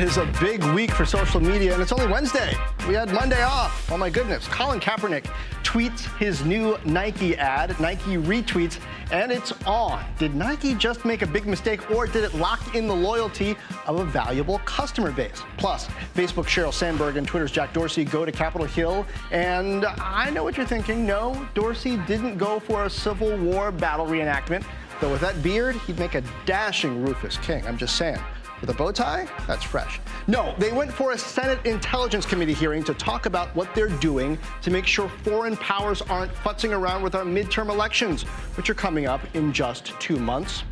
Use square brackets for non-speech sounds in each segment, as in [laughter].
It is a big week for social media, and it's only Wednesday. We had Monday off. Oh my goodness. Colin Kaepernick tweets his new Nike ad. Nike retweets, and it's on. Did Nike just make a big mistake, or did it lock in the loyalty of a valuable customer base? Plus, Facebook Sheryl Sandberg and Twitter's Jack Dorsey go to Capitol Hill, and I know what you're thinking. No, Dorsey didn't go for a Civil War battle reenactment. Though with that beard, he'd make a dashing Rufus King. I'm just saying. With a bow tie? That's fresh. No, they went for a Senate Intelligence Committee hearing to talk about what they're doing to make sure foreign powers aren't futzing around with our midterm elections, which are coming up in just two months.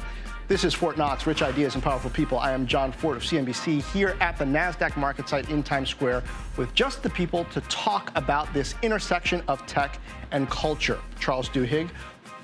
This is Fortt Knox, Rich Ideas and Powerful People. I am John Fortt of CNBC here at the NASDAQ market site in Times Square with just the people to talk about this intersection of tech and culture. Charles Duhigg,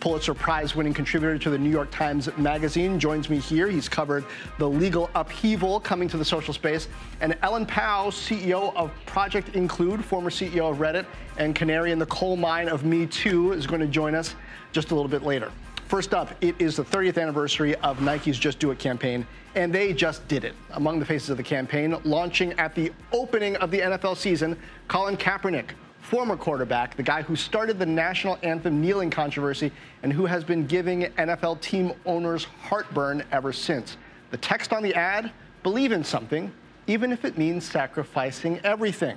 Pulitzer Prize winning contributor to the New York Times Magazine, joins me here. He's covered the legal upheaval coming to the social space. And Ellen Pao, CEO of Project Include, former CEO of Reddit, and canary in the coal mine of Me Too, is going to join us just a little bit later. First up, it is the 30th anniversary of Nike's Just Do It campaign, and they just did it. Among the faces of the campaign, launching at the opening of the NFL season, Colin Kaepernick, former quarterback, the guy who started the national anthem kneeling controversy and who has been giving NFL team owners heartburn ever since. The text on the ad believe in something, even if it means sacrificing everything.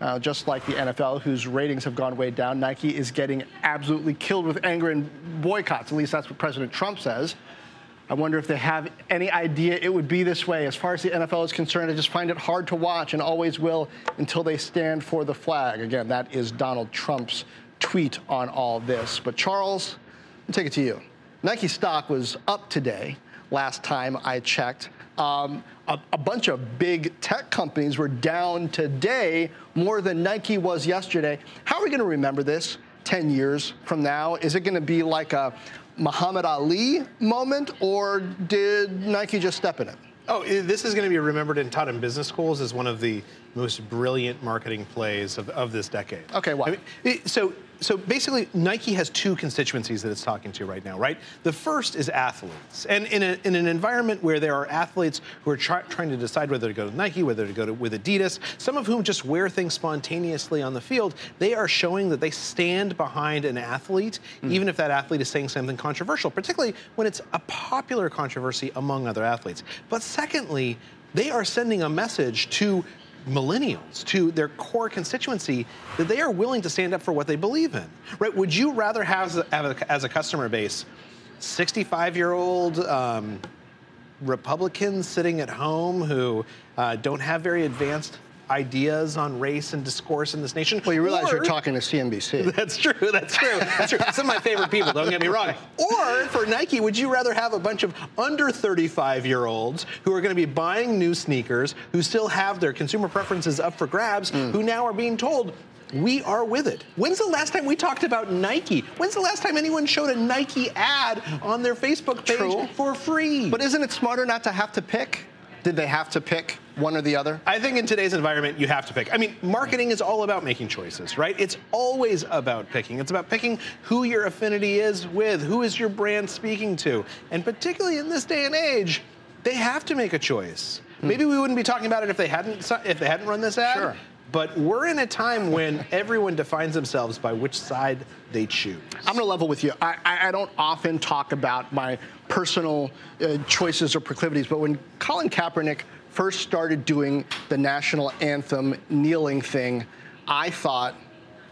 Uh, just like the NFL, whose ratings have gone way down, Nike is getting absolutely killed with anger and boycotts. At least that's what President Trump says. I wonder if they have any idea it would be this way. As far as the NFL is concerned, I just find it hard to watch and always will until they stand for the flag. Again, that is Donald Trump's tweet on all this. But Charles, take it to you. Nike stock was up today, last time I checked. Um, a, a, bunch of big tech companies were down today more than Nike was yesterday. How are we going to remember this 10 years from now? Is it going to be like a Muhammad Ali moment, or did Nike just step in it? Oh, this is going to be remembered and taught in business schools as one of the most brilliant marketing plays of, of this decade. Okay, why? I mean, so so basically, Nike has two constituencies that it's talking to right now, right? The first is athletes. And in, a, in an environment where there are athletes who are try, trying to decide whether to go to Nike, whether to go to, with Adidas, some of whom just wear things spontaneously on the field, they are showing that they stand behind an athlete, mm. even if that athlete is saying something controversial, particularly when it's a popular controversy among other athletes. But secondly, they are sending a message to millennials, to their core constituency, that they are willing to stand up for what they believe in. Right? Would you rather have, as a customer base, 65 year old um, Republicans sitting at home who uh, don't have very advanced ideas on race and discourse in this nation. Well, you realize or, you're talking to CNBC. [laughs] That's true. That's true. That's true. Some of my favorite people. Don't get me wrong. Or for Nike, would you rather have a bunch of under 35 year olds who are going to be buying new sneakers, who still have their consumer preferences up for grabs, mm. who now are being told we are with it. When's the last time we talked about Nike? When's the last time anyone showed a Nike ad on their Facebook page True. for free? But isn't it smarter not to have to pick? Did they have to pick one or the other? I think in today's environment, you have to pick. I mean, marketing is all about making choices, right? It's always about picking. It's about picking who your affinity is with, who is your brand speaking to. And particularly in this day and age, they have to make a choice. Hmm. Maybe we wouldn't be talking about it if they hadn't if they hadn't run this ad. Sure. But we're in a time when everyone defines themselves by which side they choose. I'm going to level with you. I, I, don't often talk about my personal uh, choices or proclivities, but when Colin Kaepernick first started doing the national anthem kneeling thing, I thought,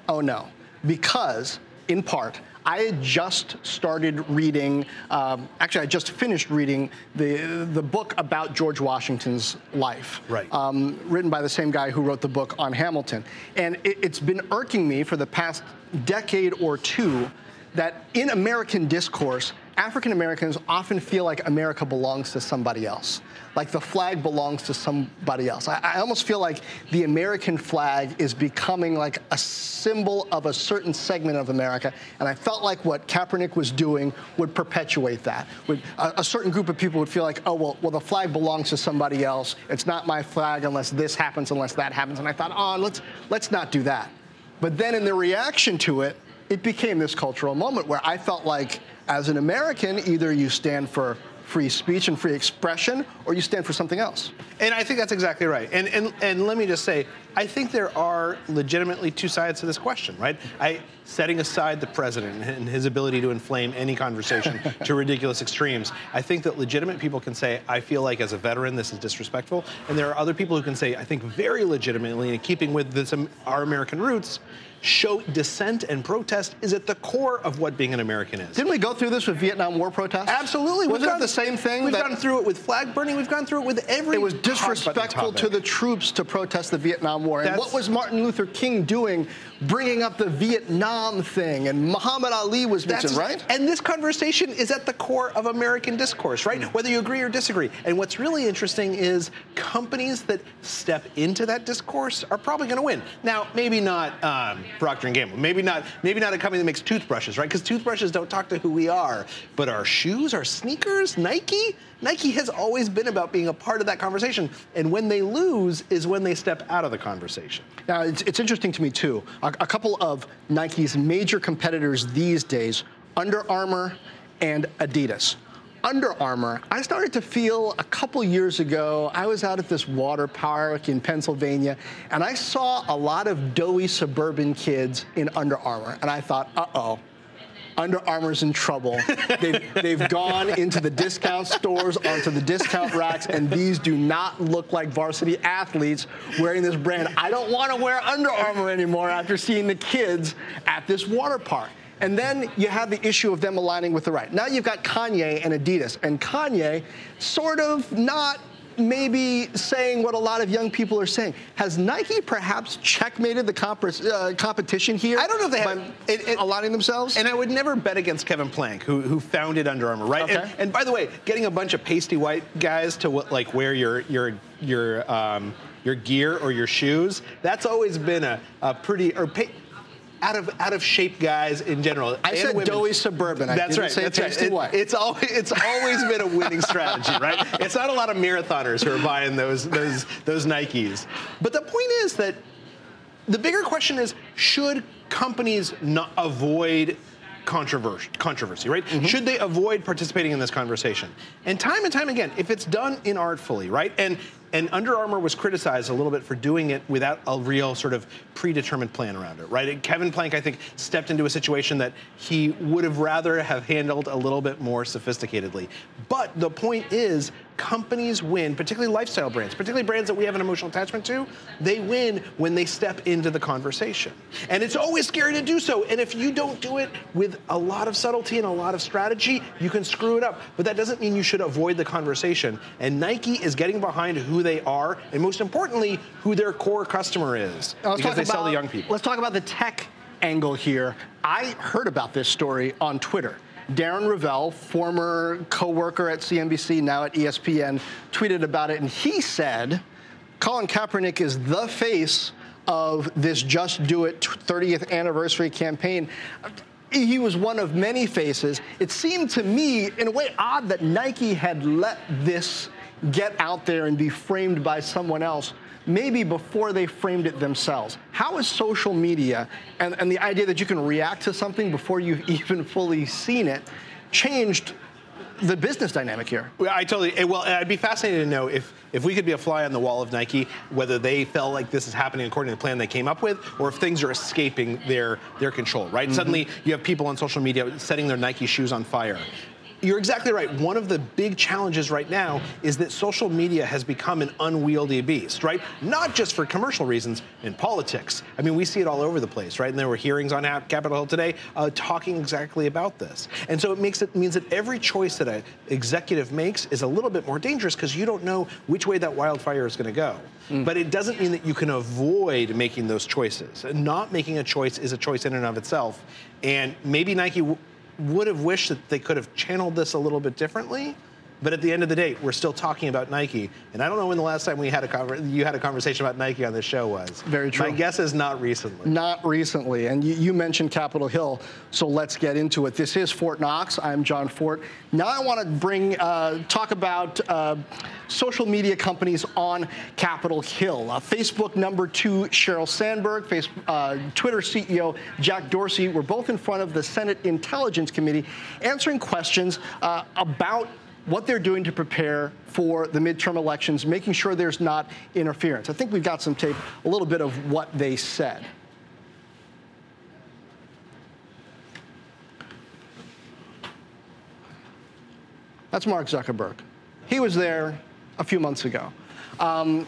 oh no, because in part, I had just started reading, um, actually, I just finished reading the, the book about George Washington's life. Right. Um, written by the same guy who wrote the book on Hamilton. And it, it's been irking me for the past decade or two that in American discourse, African Americans often feel like America belongs to somebody else, like the flag belongs to somebody else. I, I, almost feel like the American flag is becoming like a symbol of a certain segment of America, and I felt like what Kaepernick was doing would perpetuate that. Would, a, a certain group of people would feel like, oh well, well the flag belongs to somebody else. It's not my flag unless this happens, unless that happens. And I thought, oh, let's let's not do that. But then in the reaction to it, it became this cultural moment where I felt like, as an American, either you stand for free speech and free expression, or you stand for something else. And I think that's exactly right. And, and, and let me just say, I think there are legitimately two sides to this question, right? I, setting aside the president and his ability to inflame any conversation [laughs] to ridiculous extremes, I think that legitimate people can say, I feel like as a veteran this is disrespectful. And there are other people who can say, I think very legitimately, in keeping with this, um, our American roots, show dissent and protest is at the core of what being an American is. Didn't we go through this with Vietnam War protests? Absolutely. Wasn't it the same thing? We've that, gone through it with flag burning. We've gone through it with every. It was disrespectful to the troops to protest the Vietnam War. And what was Martin Luther King doing, bringing up the Vietnam thing? And Muhammad Ali was mentioned, right? And this conversation is at the core of American discourse, right? Mm. Whether you agree or disagree. And what's really interesting is companies that step into that discourse are probably going to win. Now, maybe not um, Procter and Gamble. Maybe not. Maybe not a company that makes toothbrushes, right? Because toothbrushes don't talk to who we are. But our shoes, our sneakers, Nike. Nike has always been about being a part of that conversation. And when they lose is when they step out of the conversation. Now, it's, it's interesting to me, too. A, a couple of Nike's major competitors these days, Under Armour and Adidas. Under Armour, I started to feel a couple years ago, I was out at this water park in Pennsylvania, and I saw a lot of doughy suburban kids in Under Armour, and I thought, uh oh. Under Armour's in trouble. they've, they've gone into the discount stores, onto the discount racks, and these do not look like varsity athletes wearing this brand. I don't want to wear Under Armour anymore after seeing the kids at this water park. And then you have the issue of them aligning with the right. Now you've got Kanye and Adidas, and Kanye sort of not maybe saying what a lot of young people are saying. Has Nike perhaps checkmated the comp- uh, competition here? I don't know if they have it, it, aligning themselves. And I would never bet against Kevin Plank, who, who founded Under Armour, right? Okay. And, and, by the way, getting a bunch of pasty white guys to like wear your your your um, your gear or your shoes, that's always been a, a pretty or. Pa- out of out of shape guys in general. I said women. doughy suburban. I that's right. that's right. It, it's always it's always been a winning strategy, [laughs] right? It's not a lot of marathoners who are buying those those those Nikes. But the point is that the bigger question is should companies not avoid controversy, controversy right? Mm-hmm. Should they avoid participating in this conversation? And time and time again, if it's done inartfully, right? And and Under Armour was criticized a little bit for doing it without a real sort of predetermined plan around it, right? And Kevin Plank, I think, stepped into a situation that he would have rather have handled a little bit more sophisticatedly. But the point is, companies win, particularly lifestyle brands, particularly brands that we have an emotional attachment to, they win when they step into the conversation. And it's always scary to do so. And if you don't do it with a lot of subtlety and a lot of strategy, you can screw it up. But that doesn't mean you should avoid the conversation. And Nike is getting behind who they are, and most importantly, who their core customer is. Now, because they about, sell to young people. Let's talk about the tech angle here. I heard about this story on Twitter. Darren Rovell, former co-worker at CNBC, now at ESPN, tweeted about it, and he said Colin Kaepernick is the face of this Just Do It 30th anniversary campaign. He was one of many faces. It seemed to me, in a way, odd that Nike had let this get out there and be framed by someone else maybe before they framed it themselves. How is social media and, and the idea that you can react to something before you've [laughs] even fully seen it changed the business dynamic here. Well, I totally. Eh, well, I'd be fascinated to know if if we could be a fly on the wall of Nike, whether they felt like this is happening according to the plan they came up with, or if things are escaping their their control. Right? Mm-hmm. Suddenly, you have people on social media setting their Nike shoes on fire you're exactly right. One of the big challenges right now is that social media has become an unwieldy beast, right? Not just for commercial reasons, in politics. I mean, we see it all over the place, right? And there were hearings on Capitol Hill today uh, talking exactly about this. And so it makes it means that every choice that an executive makes is a little bit more dangerous because you don't know which way that wildfire is going to go. Mm. But it doesn't mean that you can avoid making those choices. Not making a choice is a choice in and of itself. And maybe Nike would have wished that they could have channeled this a little bit differently. But at the end of the day, we're still talking about Nike, and I don't know when the last time we had a conver- you had a conversation about Nike on this show was. Very true. My guess is not recently. Not recently. And you, you, mentioned Capitol Hill, so let's get into it. This is Fortt Knox. I'm John Fortt. Now I want to bring uh, talk about uh, social media companies on Capitol Hill. Uh, Facebook number two, Sheryl Sandberg, Facebook, uh, Twitter CEO Jack Dorsey were both in front of the Senate Intelligence Committee answering questions uh, about what they're doing to prepare for the midterm elections, making sure there's not interference. I think we've got some tape, a little bit of what they said. That's Mark Zuckerberg. He was there a few months ago. Um,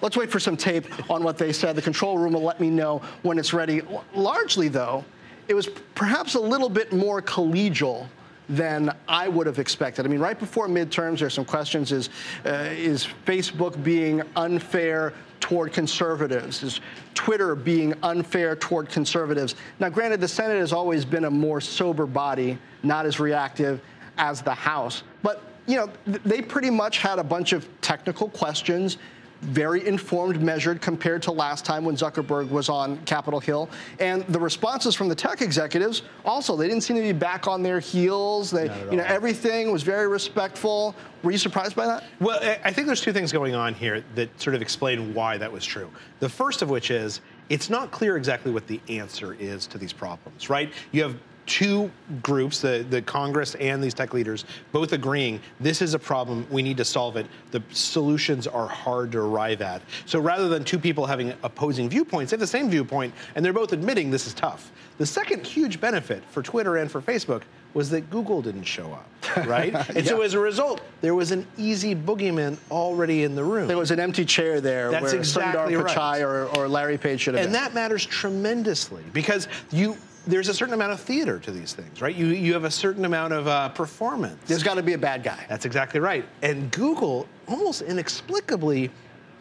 let's wait for some tape on what they said. The control room will let me know when it's ready. Largely, though, it was perhaps a little bit more collegial than I would have expected. I mean, right before midterms, there's some questions: Is uh, is Facebook being unfair toward conservatives? Is Twitter being unfair toward conservatives? Now, granted, the Senate has always been a more sober body, not as reactive as the House, but you know, they pretty much had a bunch of technical questions very informed, measured compared to last time when Zuckerberg was on Capitol Hill. And the responses from the tech executives also, they didn't seem to be back on their heels. They, you know, everything was very respectful. Were you surprised by that? Well, I think there's two things going on here that sort of explain why that was true. The first of which is it's not clear exactly what the answer is to these problems, right? You have two groups, the, the Congress and these tech leaders, both agreeing this is a problem, we need to solve it. The solutions are hard to arrive at. So rather than two people having opposing viewpoints, they have the same viewpoint, and they're both admitting this is tough. The second huge benefit for Twitter and for Facebook was that Google didn't show up, [laughs] right? and yeah. so as a result, there was an easy boogeyman already in the room. There was an empty chair there That's where exactly Sundar Pichai right. or, or Larry Page should have and been. And that matters tremendously because you there's a certain amount of theater to these things, right? You, you have a certain amount of uh, performance. There's got to be a bad guy. That's exactly right. And Google almost inexplicably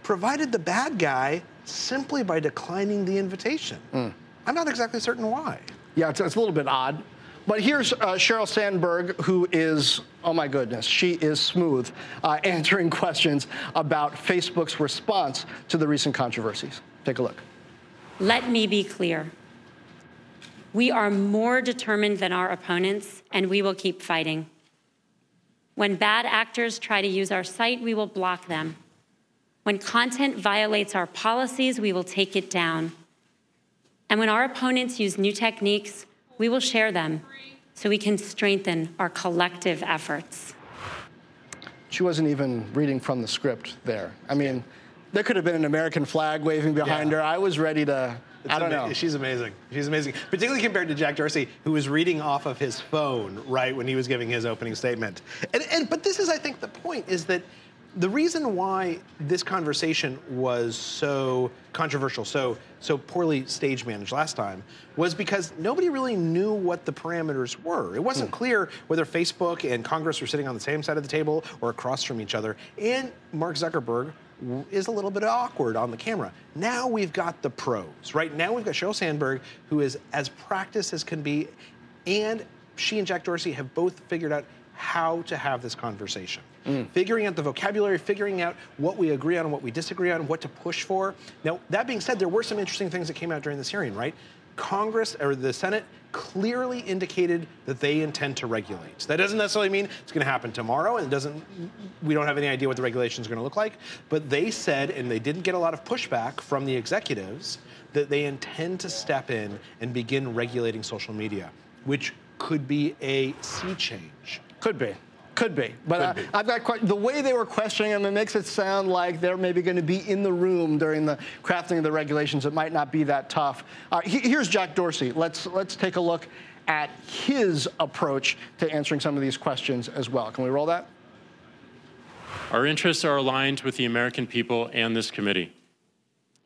provided the bad guy simply by declining the invitation. Mm. I'm not exactly certain why. Yeah, it's, it's a little bit odd. But here's uh, Sheryl Sandberg, who is, oh my goodness, she is smooth, uh, [laughs] answering questions about Facebook's response to the recent controversies. Take a look. Let me be clear. We are more determined than our opponents, and we will keep fighting. When bad actors try to use our site, we will block them. When content violates our policies, we will take it down. And when our opponents use new techniques, we will share them so we can strengthen our collective efforts. She wasn't even reading from the script there. I mean, there could have been an American flag waving behind yeah. her. I was ready to it's I don't ama- know. She's amazing. She's amazing, particularly compared to Jack Dorsey, who was reading off of his phone right when he was giving his opening statement. And, and but this is, I think, the point is that the reason why this conversation was so controversial, so so poorly stage managed last time, was because nobody really knew what the parameters were. It wasn't hmm. clear whether Facebook and Congress were sitting on the same side of the table or across from each other. And Mark Zuckerberg is a little bit awkward on the camera. Now we've got the pros, right? Now we've got Sheryl Sandberg, who is as practiced as can be, and she and Jack Dorsey have both figured out how to have this conversation. Mm. Figuring out the vocabulary, figuring out what we agree on what we disagree on, what to push for. Now, that being said, there were some interesting things that came out during this hearing, right? Congress or the Senate clearly indicated that they intend to regulate. That doesn't necessarily mean it's going to happen tomorrow, and it doesn't. We don't have any idea what the regulations are going to look like. But they said, and they didn't get a lot of pushback from the executives, that they intend to step in and begin regulating social media, which could be a sea change. Could be. Could be, but Could uh, be. I've got quite, the way they were questioning them. It makes it sound like they're maybe going to be in the room during the crafting of the regulations. It might not be that tough. Uh, he, here's Jack Dorsey. Let's let's take a look at his approach to answering some of these questions as well. Can we roll that? Our interests are aligned with the American people and this committee.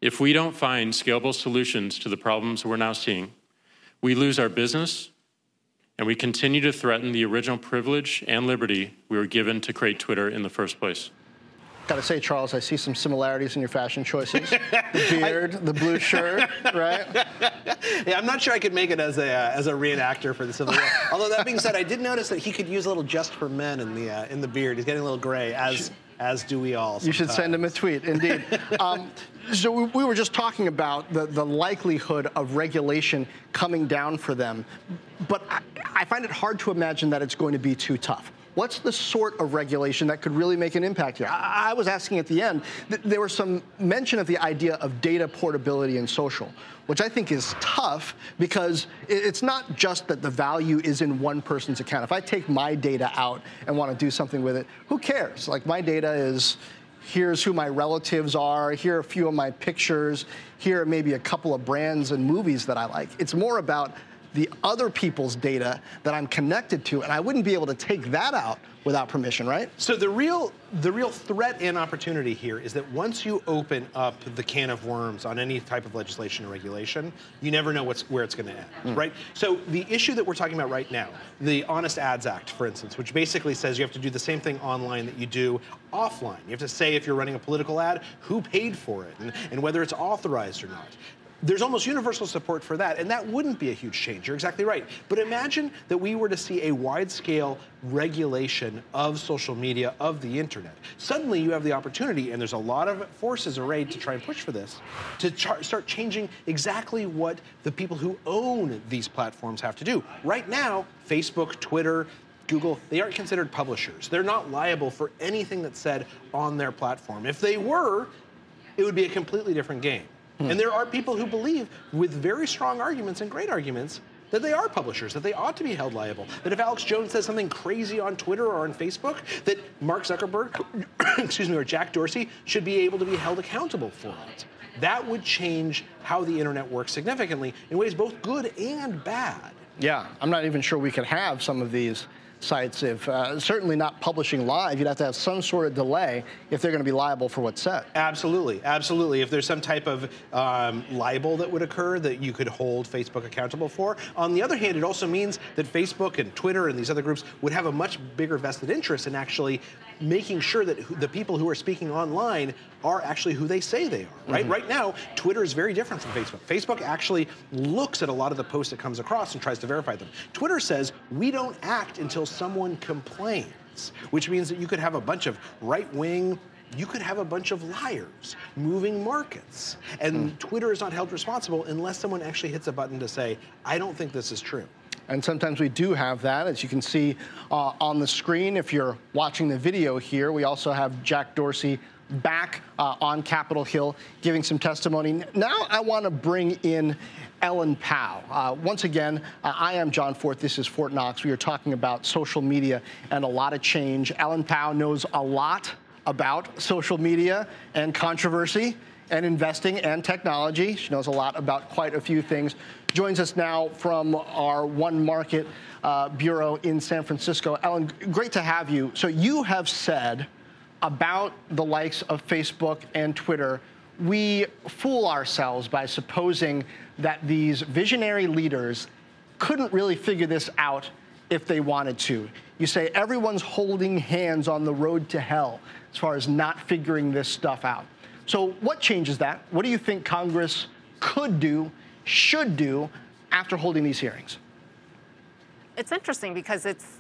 If we don't find scalable solutions to the problems we're now seeing, we lose our business, and we continue to threaten the original privilege and liberty we were given to create Twitter in the first place. Got to say, Charles, I see some similarities in your fashion choices. [laughs] The beard, I, the blue shirt, right? [laughs] yeah, I'm not sure I could make it as a uh, as a reenactor for the Civil War. Although that being said, I did notice that he could use a little just for men in the uh, in the beard. He's getting a little gray, as as do we all. Sometimes. You should send him a tweet, indeed. [laughs] um, so we, we, were just talking about the, the likelihood of regulation coming down for them, but I, I find it hard to imagine that it's going to be too tough. What's the sort of regulation that could really make an impact here? I, I was asking at the end, th- there was some mention of the idea of data portability and social, which I think is tough because it's not just that the value is in one person's account. If I take my data out and want to do something with it, who cares? Like my data is here's who my relatives are, here are a few of my pictures, here are maybe a couple of brands and movies that I like. It's more about the other people's data that I'm connected to, and I wouldn't be able to take that out without permission, right? So the real the real threat and opportunity here is that once you open up the can of worms on any type of legislation or regulation, you never know what's where it's going to end, mm. right? So the issue that we're talking about right now, the Honest Ads Act, for instance, which basically says you have to do the same thing online that you do offline. You have to say if you're running a political ad, who paid for it, and, and whether it's authorized or not there's almost universal support for that, and that wouldn't be a huge change. You're exactly right. But imagine that we were to see a wide scale regulation of social media, of the internet. Suddenly you have the opportunity, and there's a lot of forces arrayed to try and push for this, to start changing exactly what the people who own these platforms have to do. Right now, Facebook, Twitter, Google, they aren't considered publishers. They're not liable for anything that's said on their platform. If they were, it would be a completely different game. Hmm. And there are people who believe, with very strong arguments and great arguments, that they are publishers, that they ought to be held liable. That if Alex Jones says something crazy on Twitter or on Facebook, that Mark Zuckerberg, [coughs] excuse me, or Jack Dorsey should be able to be held accountable for it. That would change how the internet works significantly in ways both good and bad. Yeah, I'm not even sure we could have some of these sites if uh, certainly not publishing live you'd have to have some sort of delay if they're going to be liable for what's said. Absolutely absolutely. If there's some type of um, libel that would occur that you could hold facebook accountable for. On the other hand it also means that facebook and twitter and these other groups would have a much bigger vested interest in actually making sure that the people who are speaking online are actually who they say they are, right? Mm-hmm. Right now, Twitter is very different from Facebook. Facebook actually looks at a lot of the posts that comes across and tries to verify them. Twitter says we don't act until someone complains, which means that you could have a bunch of right wing you could have a bunch of liars moving markets. And mm. Twitter is not held responsible unless someone actually hits a button to say, I don't think this is true. And sometimes we do have that, as you can see uh, on the screen. If you're watching the video here, we also have Jack Dorsey back uh, on Capitol Hill giving some testimony. Now I want to bring in Ellen Pao. Uh, once again, uh, I am John Fortt. This is Fortt Knox. We are talking about social media and a lot of change. Ellen Pao knows a lot about social media and controversy and investing and technology. She knows a lot about quite a few things. Joins us now from our One Market uh, Bureau in San Francisco. Ellen, great to have you. So, you have said about the likes of Facebook and Twitter, we fool ourselves by supposing that these visionary leaders couldn't really figure this out if they wanted to. You say everyone's holding hands on the road to hell as far as not figuring this stuff out. So, what changes that? What do you think Congress could do, should do after holding these hearings? It's interesting because it's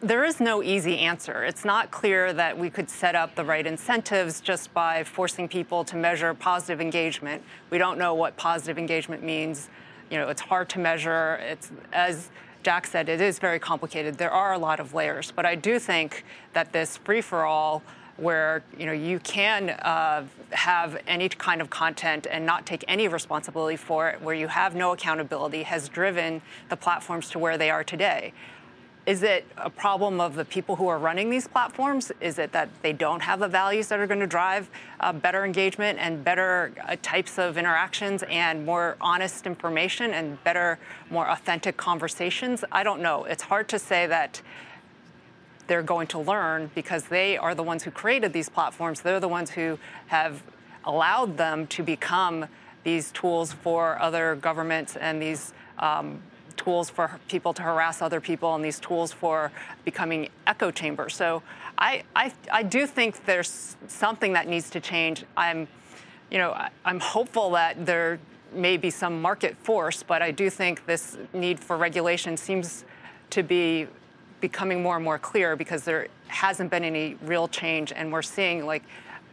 there is no easy answer. It's not clear that we could set up the right incentives just by forcing people to measure positive engagement. We don't know what positive engagement means. You know, it's hard to measure. It's as Jack said, it is very complicated. There are a lot of layers, but I do think that this free for all where you know you can uh, have any kind of content and not take any responsibility for it, where you have no accountability, has driven the platforms to where they are today. Is it a problem of the people who are running these platforms? Is it that they don't have the values that are going to drive uh, better engagement and better uh, types of interactions and more honest information and better, more authentic conversations? I don't know. It's hard to say that they're going to learn because they are the ones who created these platforms. They're the ones who have allowed them to become these tools for other governments and these um, tools for people to harass other people and these tools for becoming echo chambers. So I, I, I do think there's something that needs to change. I'm, you know, I'm hopeful that there may be some market force, but I do think this need for regulation seems to be becoming more and more clear because there hasn't been any real change, and we're seeing like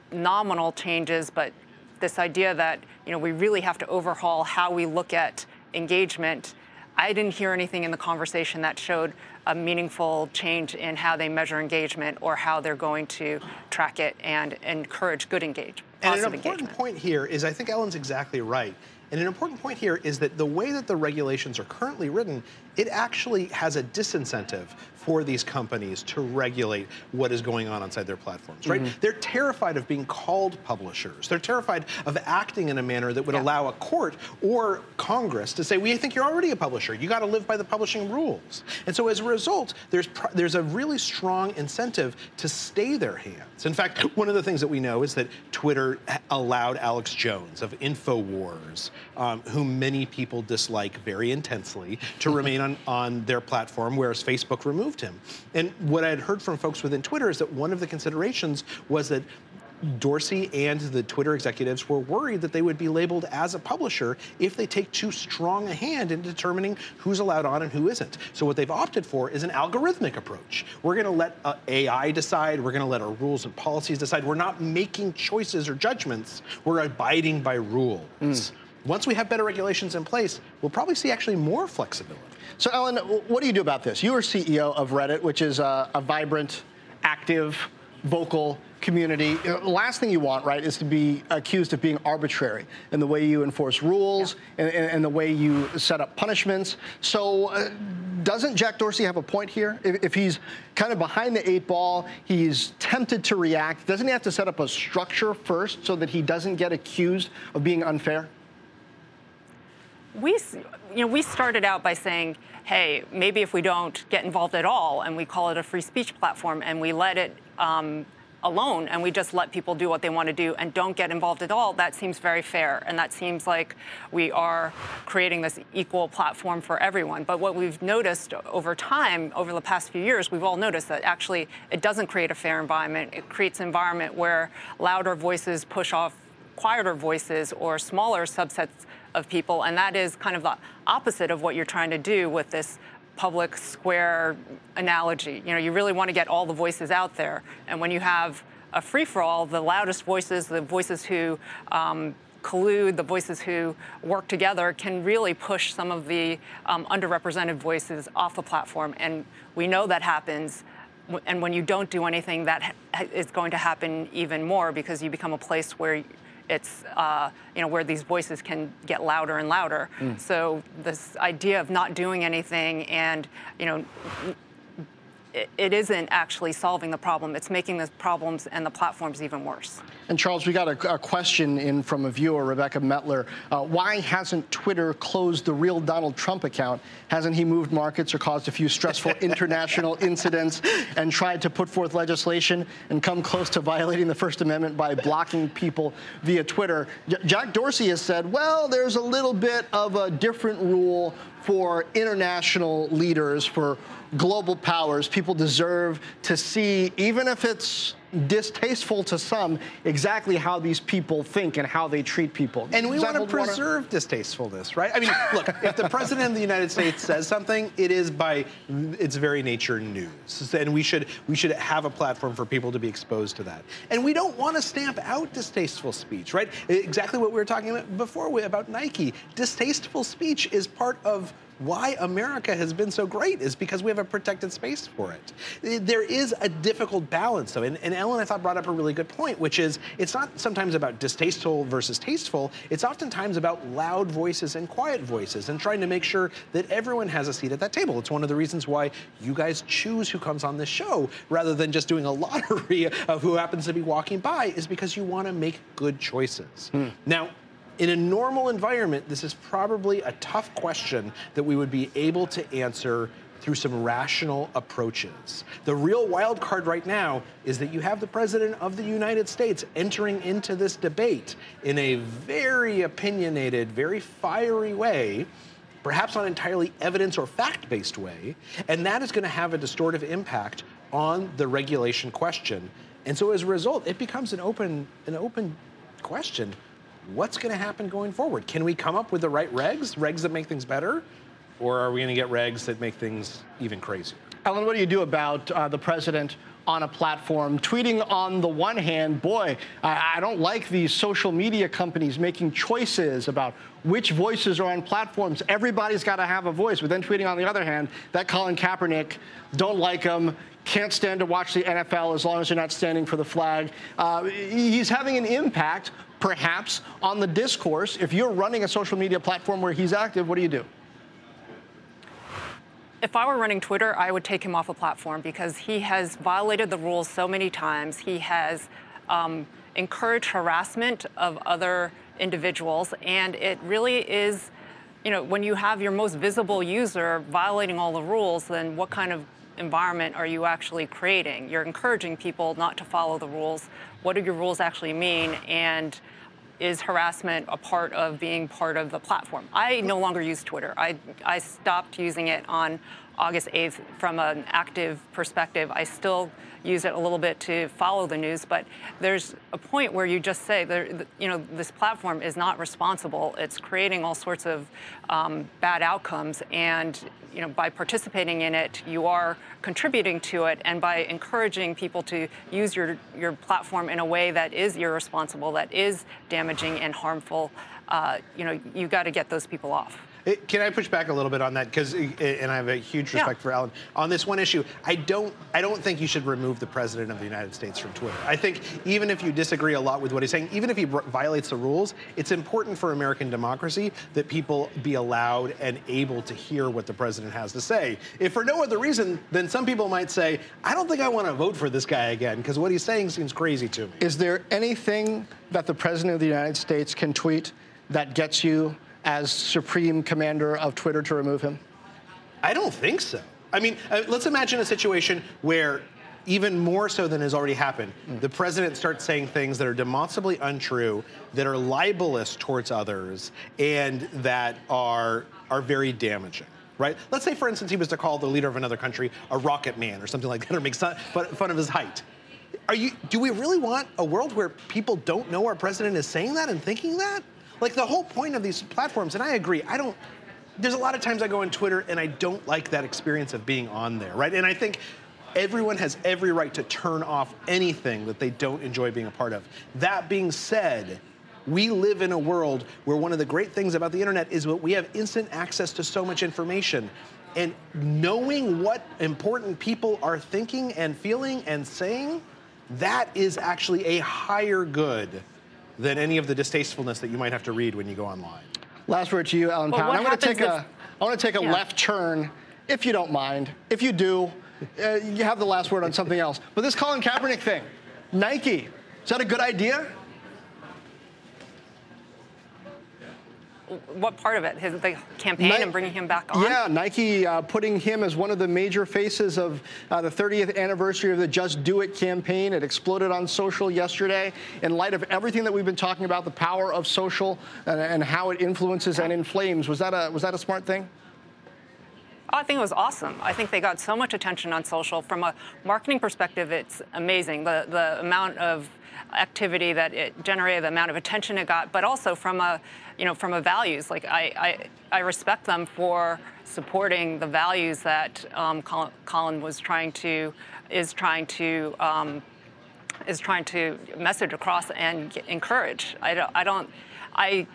nominal changes, but this idea that you know we really have to overhaul how we look at engagement. I didn't hear anything in the conversation that showed a meaningful change in how they measure engagement or how they're going to track it and encourage good engagement. And an important engagement. point here is I think Ellen's exactly right. And an important point here is that the way that the regulations are currently written, it actually has a disincentive for these companies to regulate what is going on inside their platforms, right? Mm-hmm. They're terrified of being called publishers. They're terrified of acting in a manner that would Yeah. allow a court or Congress to say, "We think you're already a publisher. You got to live by the publishing rules." And so, as a result, there's pr- there's a really strong incentive to stay their hands. In fact, one of the things that we know is that Twitter allowed Alex Jones of Infowars, um, whom many people dislike very intensely, to [laughs] remain on on their platform, whereas Facebook removed him. And what I had heard from folks within Twitter is that one of the considerations was that Dorsey and the Twitter executives were worried that they would be labeled as a publisher if they take too strong a hand in determining who's allowed on and who isn't. So what they've opted for is an algorithmic approach. We're going to let uh, AI decide. We're going to let our rules and policies decide. We're not making choices or judgments. We're abiding by rules. Once we have better regulations in place, we'll probably see actually more flexibility. So, Ellen, what do you do about this? You are CEO of Reddit, which is a, a vibrant, active, vocal community. Uh, The last thing you want, right, is to be accused of being arbitrary in the way you enforce rules and, and, and the way you set up punishments. So, uh, doesn't Jack Dorsey have a point here? If, if he's kind of behind the eight ball, he's tempted to react. Doesn't he have to set up a structure first so that he doesn't get accused of being unfair? We, you know, we started out by saying, hey, maybe if we don't get involved at all and we call it a free speech platform and we let it um, alone and we just let people do what they want to do and don't get involved at all, that seems very fair. And that seems like we are creating this equal platform for everyone. But what we've noticed over time, over the past few years, we've all noticed that actually it doesn't create a fair environment. It creates an environment where louder voices push off quieter voices or smaller subsets of people, and that is kind of the opposite of what you're trying to do with this public square analogy. You know, you really want to get all the voices out there, and when you have a free for all, the loudest voices, the voices who um, collude, the voices who work together, can really push some of the um, underrepresented voices off the platform, and we know that happens. And when you don't do anything, that ha- is going to happen even more because you become a place where it's uh, you know where these voices can get louder and louder. So this idea of not doing anything and you know it, it isn't actually solving the problem. It's making the problems and the platforms even worse. And Charles, we got a, a question in from a viewer, Rebecca Metler. Uh, why hasn't Twitter closed the real Donald Trump account? Hasn't he moved markets or caused a few stressful [laughs] international incidents and tried to put forth legislation and come close to violating the First Amendment by blocking people via Twitter? J- Jack Dorsey has said, well, there's a little bit of a different rule for international leaders, for global powers. People deserve to see, even if it's distasteful to some, exactly how these people think and how they treat people. And we want to hold water? preserve distastefulness, right? I mean, look, if the president of the United States says something, it is by its very nature news, and we should we should have a platform for people to be exposed to that. And we don't want to stamp out distasteful speech, right? Exactly what we were talking about before about Nike. Distasteful speech is part of why America has been so great is because we have a protected space for it. Eh, there is a difficult balance, though, and, and Ellen, I thought, brought up a really good point, which is it's not sometimes about distasteful versus tasteful. It's oftentimes about loud voices and quiet voices, and trying to make sure that everyone has a seat at that table. It's one of the reasons why you guys choose who comes on this show rather than just doing a [laughs] lottery of who happens to be walking by, is because you want to make good choices. Hmm. Now. In a normal environment, this is probably a tough question that we would be able to answer through some rational approaches. The real wild card right now is that you have the President of the United States entering into this debate in a very opinionated, very fiery way, perhaps not entirely evidence or fact based way, and that is going to have a distortive impact on the regulation question. And so as a result, it becomes an open, an open question what's going to happen going forward? Can we come up with the right regs, regs that make things better? Or are we going to get regs that make things even crazier? Ellen, what do you do about uh, the president on a platform tweeting on the one hand, boy, I, I, don't like these social media companies making choices about which voices are on platforms. Everybody's got to have a voice. But then tweeting on the other hand that Colin Kaepernick, don't like him, can't stand to watch the NFL as long as you're not standing for the flag. Uh, he's having an impact, perhaps, on the discourse. If you're running a social media platform where he's active, what do you do? if I were running Twitter, I would take him off the platform because he has violated the rules so many times. He has um, encouraged harassment of other individuals, and it really is, you know, when you have your most visible user violating all the rules, then what kind of environment are you actually creating? You're encouraging people not to follow the rules. What do your rules actually mean? And is harassment a part of being part of the platform? I no longer use Twitter. I, I stopped using it on August 8th from an active perspective. I still use it a little bit to follow the news, but there's a point where you just say, there, you know, this platform is not responsible. It's creating all sorts of um, bad outcomes, and you know, by participating in it, you are contributing to it, and by encouraging people to use your your platform in a way that is irresponsible, that is damaging and harmful, uh, you know, you got to get those people off. Can I push back a little bit on that? Because, eh, eh, and I have a huge respect yeah. for Alan on this one issue. I don't, I don't think you should remove the president of the United States from Twitter. I think even if you disagree a lot with what he's saying, even if he violates the rules, it's important for American democracy that people be allowed and able to hear what the president has to say. If for no other reason, then some people might say, I don't think I want to vote for this guy again because what he's saying seems crazy to me. Is there anything that the president of the United States can tweet that gets you? As supreme commander of Twitter to remove him? I don't think so. I mean, uh, let's imagine a situation where even more so than has already happened, mm. the president starts saying things that are demonstrably untrue, that are libelous towards others, and that are are very damaging. Right? Let's say, for instance, he was to call the leader of another country a rocket man or something like that, or make fun of his height. Are you? Do we really want a world where people don't know our president is saying that and thinking that? Like the whole point of these platforms, and I agree, I don't, there's a lot of times I go on Twitter and I don't like that experience of being on there, right? And I think everyone has every right to turn off anything that they don't enjoy being a part of. That being said, we live in a world where one of the great things about the internet is that we have instant access to so much information. And knowing what important people are thinking and feeling and saying, that is actually a higher good than any of the distastefulness that you might have to read when you go online. Last word to you, Alan well, I'm going to take if, a I want to take a yeah. left turn, if you don't mind. If you do, uh, you have the last word on something else. But this Colin Kaepernick thing, Nike, is that a good idea? What part of it? His the campaign Ni- and bringing him back on? Yeah, Nike uh, putting him as one of the major faces of uh, the 30th anniversary of the Just Do It campaign. It exploded on social yesterday. In light of everything that we've been talking about, the power of social and, and how it influences and inflames, was that a was that a smart thing? Oh, I think it was awesome. I think they got so much attention on social. From a marketing perspective, it's amazing. The the amount of activity that it generated, the amount of attention it got, but also from a you know, from a values. Like I, I, I respect them for supporting the values that um, Colin, was trying to is trying to um, is trying to message across and encourage. I don't, I don't, I,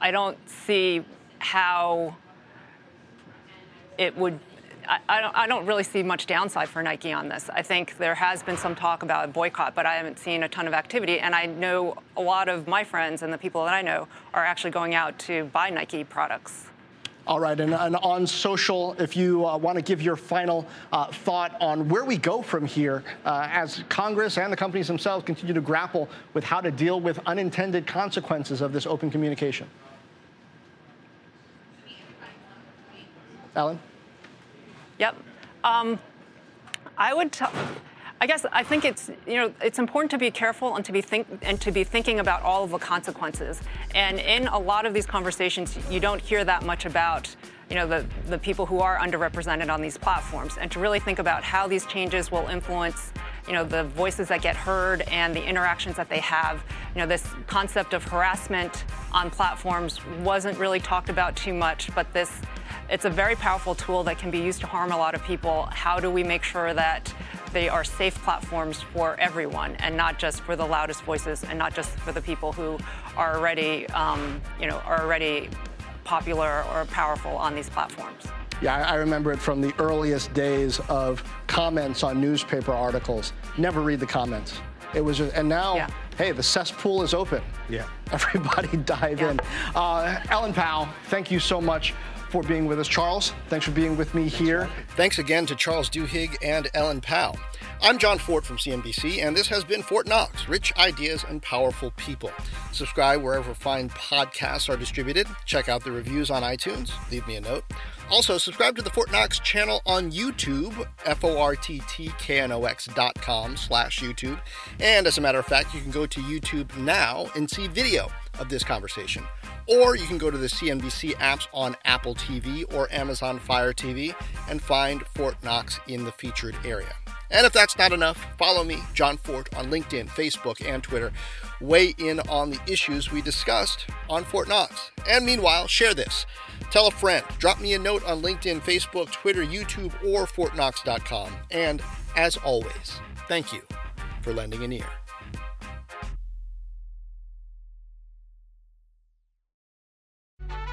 I don't see how it would I, don't, I don't really see much downside for Nike on this. I think there has been some talk about boycott, but I haven't seen a ton of activity. And I know a lot of my friends and the people that I know are actually going out to buy Nike products. All right, and, and, on social, if you uh, want to give your final uh, thought on where we go from here uh, as Congress and the companies themselves continue to grapple with how to deal with unintended consequences of this open communication. Alan? Yep. Um, I would. T- I guess I think it's you know it's important to be careful and to be think and to be thinking about all of the consequences. And in a lot of these conversations, you don't hear that much about you know the the people who are underrepresented on these platforms, and to really think about how these changes will influence you know, the voices that get heard and the interactions that they have. You know, this concept of harassment on platforms wasn't really talked about too much, but this it's a very powerful tool that can be used to harm a lot of people. How do we make sure that they are safe platforms for everyone and not just for the loudest voices and not just for the people who are already, um, you know, are already popular or powerful on these platforms? Yeah, I remember it from the earliest days of comments on newspaper articles. Never read the comments. It was, just, and now, yeah. hey, the cesspool is open. Yeah. [laughs] Everybody dive yeah. in. Uh, Ellen Pao, thank you so much for being with us. Charles, thanks for being with me here. Thanks again to Charles Duhigg and Ellen Pao. I'm John Fortt from CNBC, and this has been Fortt Knox Rich Ideas and Powerful People. Subscribe wherever fine podcasts are distributed. Check out the reviews on iTunes. Leave me a note. Also, subscribe to the Fortt Knox channel on YouTube, F-O-R-T-T-K-N-O-X dot com slash YouTube. And as a matter of fact, you can go to YouTube now and see video of this conversation. Or you can go to the CNBC apps on Apple TV or Amazon Fire TV and find Fortt Knox in the featured area. And if that's not enough, follow me, John Fortt, on LinkedIn, Facebook, and Twitter. Weigh in on the issues we discussed on Fortt Knox. And meanwhile, share this. Tell a friend. Drop me a note on LinkedIn, Facebook, Twitter, YouTube, or ForttKnox.com. And as always, thank you for lending an ear.